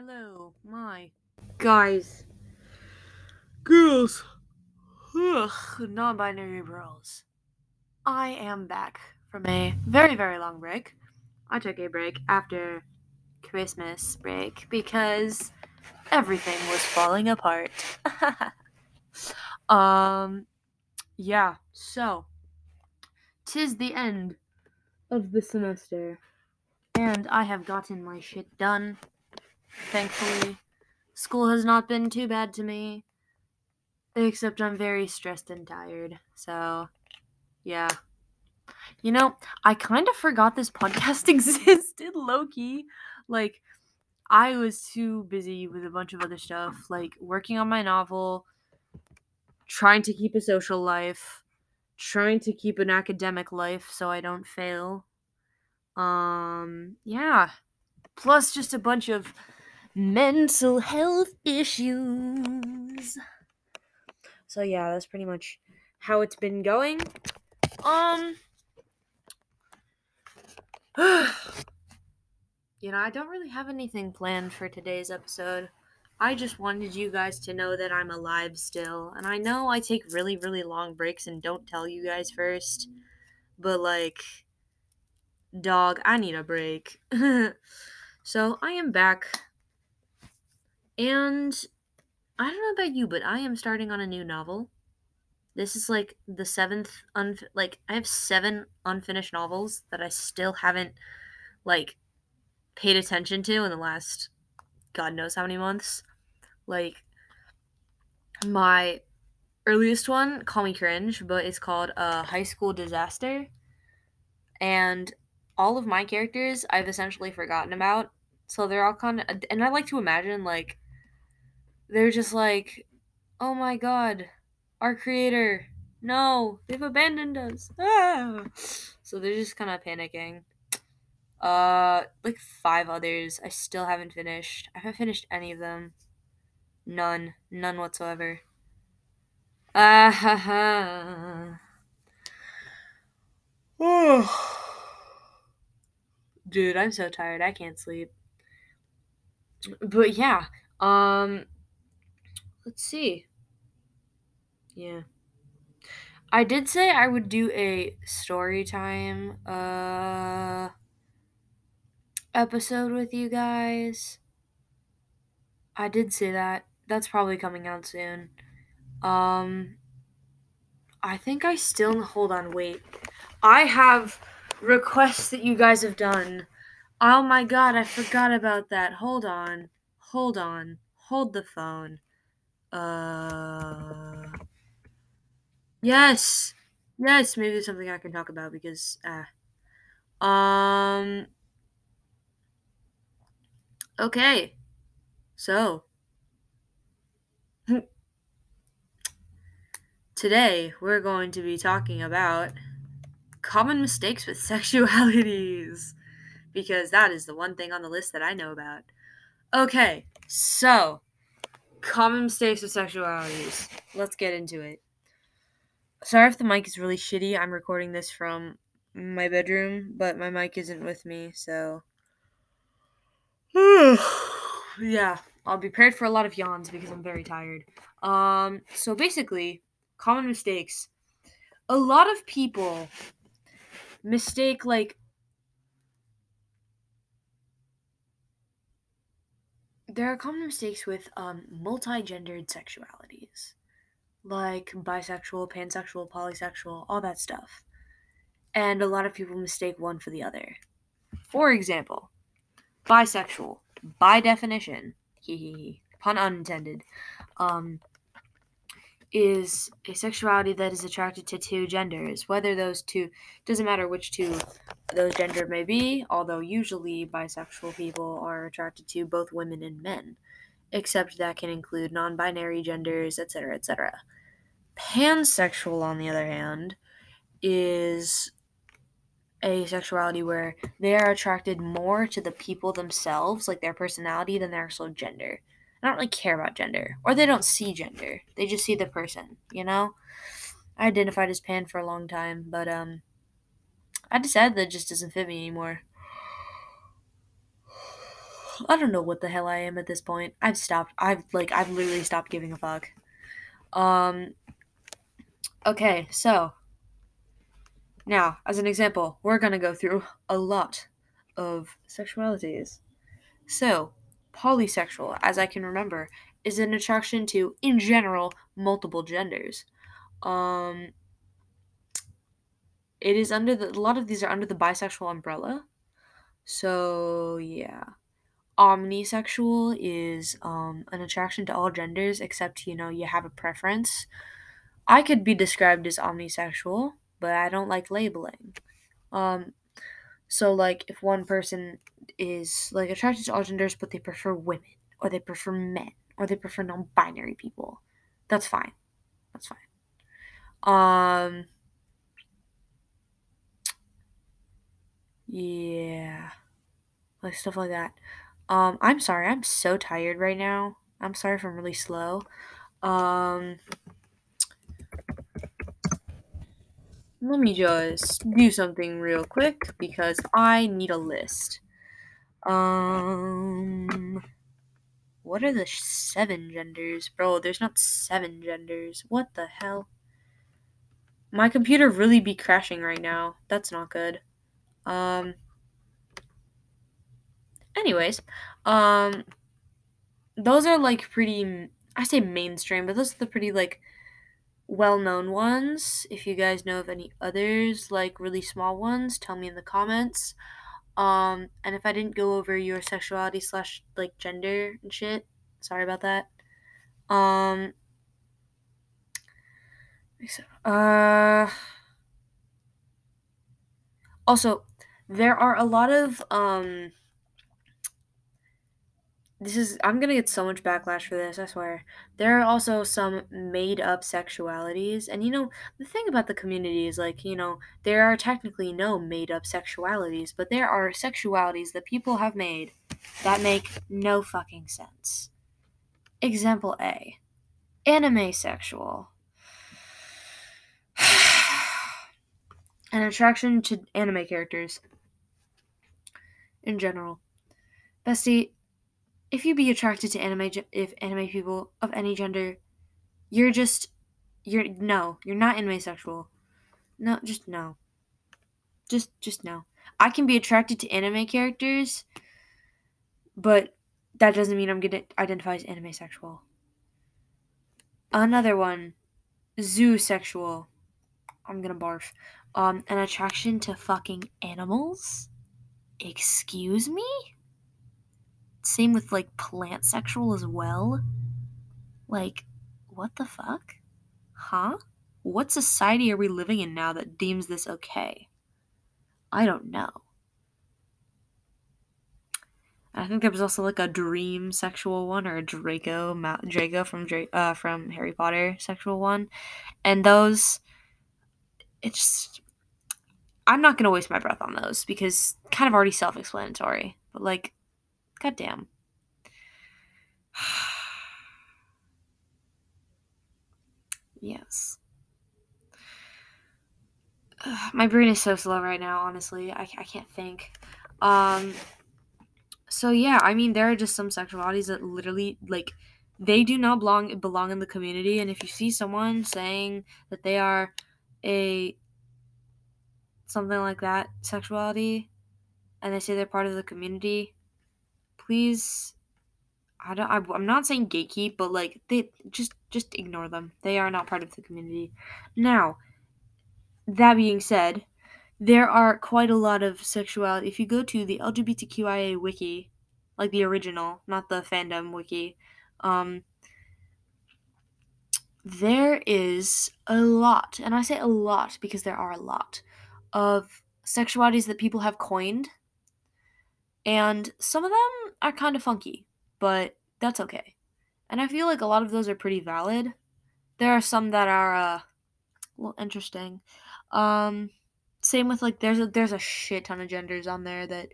Hello, my guys, girls, ugh, non-binary girls. I am back from a very, very long break. I took a break after Christmas break because everything was falling apart. um, yeah. So, tis the end of the semester, and I have gotten my shit done. Thankfully, school has not been too bad to me, except I'm very stressed and tired. So, yeah. You know, I kind of forgot this podcast existed, lowkey. Like, I was too busy with a bunch of other stuff, like working on my novel, trying to keep a social life, trying to keep an academic life so I don't fail. Um, yeah. Plus, just a bunch of mental health issues. So, yeah, that's pretty much how it's been going. Um, you know, I don't really have anything planned for today's episode. I just wanted you guys to know that I'm alive still. And I know I take really, really long breaks and don't tell you guys first. But, like, dog, I need a break. so, I am back. And I don't know about you, but I am starting on a new novel. This is like the seventh un like I have seven unfinished novels that I still haven't like paid attention to in the last god knows how many months. Like my earliest one, call me cringe, but it's called uh, High School Disaster. And all of my characters I've essentially forgotten about. So they're all kind of and I like to imagine like they're just like, "Oh my god, our creator. No, they've abandoned us." Ah. So they're just kind of panicking. Uh, like five others I still haven't finished. I haven't finished any of them. None. None whatsoever. Ah ha ha. Oh. Dude, I'm so tired. I can't sleep. But yeah, um let's see. Yeah. I did say I would do a story time uh episode with you guys. I did say that. That's probably coming out soon. Um I think I still hold on, wait. I have requests that you guys have done. Oh my god, I forgot about that. Hold on. Hold on. Hold the phone. Uh Yes. Yes, maybe it's something I can talk about because uh um Okay. So today we're going to be talking about common mistakes with sexualities because that is the one thing on the list that I know about. Okay, so common mistakes with sexualities. Let's get into it. Sorry if the mic is really shitty. I'm recording this from my bedroom, but my mic isn't with me, so yeah, I'll be prepared for a lot of yawns because I'm very tired. Um, so basically, common mistakes. A lot of people mistake like there are common mistakes with um, multi-gendered sexualities like bisexual pansexual polysexual all that stuff. And a lot of people mistake one for the other. For example bisexual by definition hee pun unintended um, is a sexuality that is attracted to two genders, whether those two doesn't matter which two those gender may be, although usually bisexual people are attracted to both women and men, except that can include non-binary genders, etc., etc. Pansexual, on the other hand, is a sexuality where they are attracted more to the people themselves, like their personality, than their actual gender. I don't really care about gender, or they don't see gender. They just see the person, you know? I identified as pan for a long time, but um I decided that just doesn't fit me anymore. I don't know what the hell I am at this point. I've stopped. I've like I've literally stopped giving a fuck. Um okay, so now, as an example, we're going to go through a lot of sexualities. So, polysexual, as I can remember, is an attraction to in general multiple genders. Um it is under the a lot of these are under the bisexual umbrella. So, yeah omnisexual is um, an attraction to all genders except you know you have a preference i could be described as omnisexual but i don't like labeling um, so like if one person is like attracted to all genders but they prefer women or they prefer men or they prefer non-binary people that's fine that's fine um yeah like stuff like that um, I'm sorry, I'm so tired right now. I'm sorry if I'm really slow. Um, let me just do something real quick because I need a list. Um, what are the seven genders? Bro, there's not seven genders. What the hell? My computer really be crashing right now. That's not good. Um, anyways, um, those are like pretty. I say mainstream, but those are the pretty like well-known ones. If you guys know of any others, like really small ones, tell me in the comments. Um, and if I didn't go over your sexuality slash like gender and shit, sorry about that. Um, uh, also, there are a lot of um this is I'm gonna get so much backlash for this, I swear. There are also some made up sexualities, and you know, the thing about the community is like, you know, there are technically no made up sexualities, but there are sexualities that people have made that make no fucking sense. Example A anime sexual. An attraction to anime characters in general. Bestie, if you be attracted to anime if anime people of any gender, you're just you're no, you're not anime sexual. No, just no. Just just no. I can be attracted to anime characters, but that doesn't mean I'm gonna identify as anime sexual. Another one, zoo sexual. I'm gonna barf. Um, an attraction to fucking animals? Excuse me? Same with like plant sexual as well. Like, what the fuck? Huh? What society are we living in now that deems this okay? I don't know. I think there was also like a dream sexual one or a Draco Draco from uh, from Harry Potter sexual one, and those it's I'm not gonna waste my breath on those because kind of already self-explanatory. But like God damn. yes. Ugh, my brain is so slow right now, honestly. I, I can't think. Um, so yeah, I mean, there are just some sexualities that literally, like, they do not belong belong in the community. And if you see someone saying that they are a something like that sexuality, and they say they're part of the community, please I don't I, am not saying gatekeep, but like they just just ignore them. They are not part of the community. Now, that being said, there are quite a lot of sexuality. If you go to the LGBTQIA wiki, like the original, not the fandom wiki, um, there is a lot, and I say a lot because there are a lot of sexualities that people have coined and some of them are kind of funky, but that's okay. And I feel like a lot of those are pretty valid. There are some that are uh, a little interesting. Um, same with like there's a there's a shit ton of genders on there that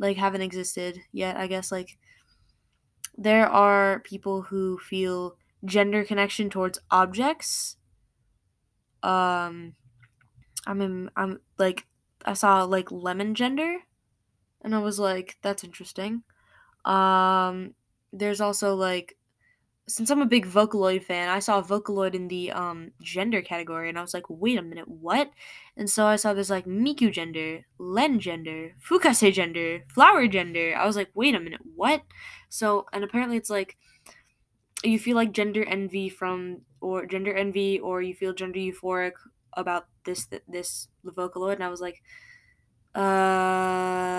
like haven't existed yet. I guess like there are people who feel gender connection towards objects. Um, I mean, I'm like I saw like lemon gender and I was like, that's interesting. Um, there's also like since I'm a big Vocaloid fan, I saw Vocaloid in the um gender category and I was like, wait a minute, what? And so I saw this like Miku gender, Len gender, Fukase gender, Flower gender. I was like, wait a minute, what? So and apparently it's like you feel like gender envy from or gender envy or you feel gender euphoric about this this Vocaloid and I was like, uh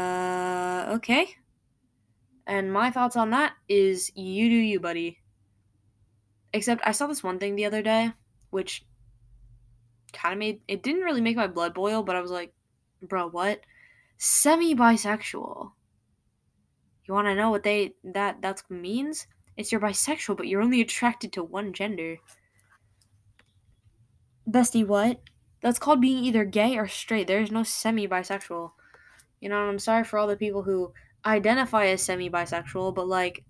okay. And my thoughts on that is you do you, buddy. Except I saw this one thing the other day, which kind of made it didn't really make my blood boil, but I was like, bro, what? Semi bisexual. You want to know what they that that means? It's you're bisexual, but you're only attracted to one gender. Bestie, what? That's called being either gay or straight. There is no semi bisexual. You know, I'm sorry for all the people who identify as semi bisexual, but like,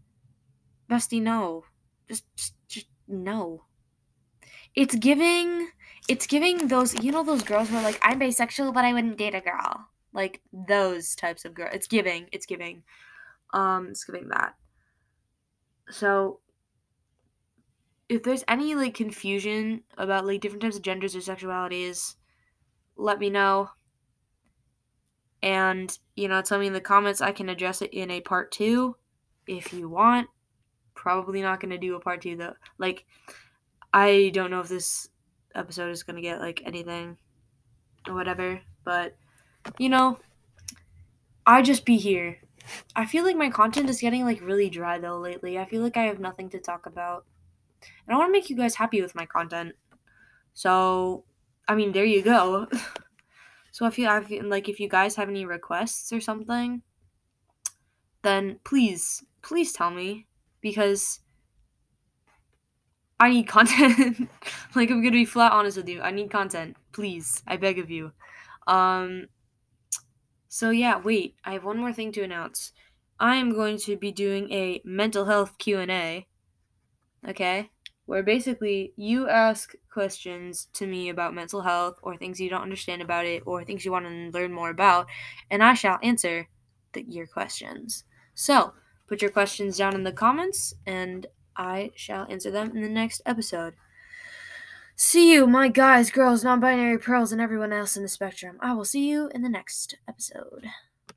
bestie, no. Just, just, just no. It's giving it's giving those you know those girls who are like, I'm bisexual but I wouldn't date a girl. Like those types of girls. It's giving, it's giving. Um, it's giving that. So if there's any like confusion about like different types of genders or sexualities, let me know. And, you know, tell me in the comments I can address it in a part two if you want. Probably not gonna do a part two though. Like I don't know if this episode is gonna get like anything or whatever, but you know, I just be here. I feel like my content is getting like really dry though lately. I feel like I have nothing to talk about. And I want to make you guys happy with my content. So, I mean, there you go. so if you have like if you guys have any requests or something, then please, please tell me because I need content. like I'm gonna be flat honest with you. I need content. Please. I beg of you. Um so yeah, wait. I have one more thing to announce. I am going to be doing a mental health Q&A. Okay? Where basically you ask questions to me about mental health or things you don't understand about it or things you want to learn more about and I shall answer the, your questions. So, put your questions down in the comments and I shall answer them in the next episode. See you, my guys, girls, non binary pearls, and everyone else in the spectrum. I will see you in the next episode.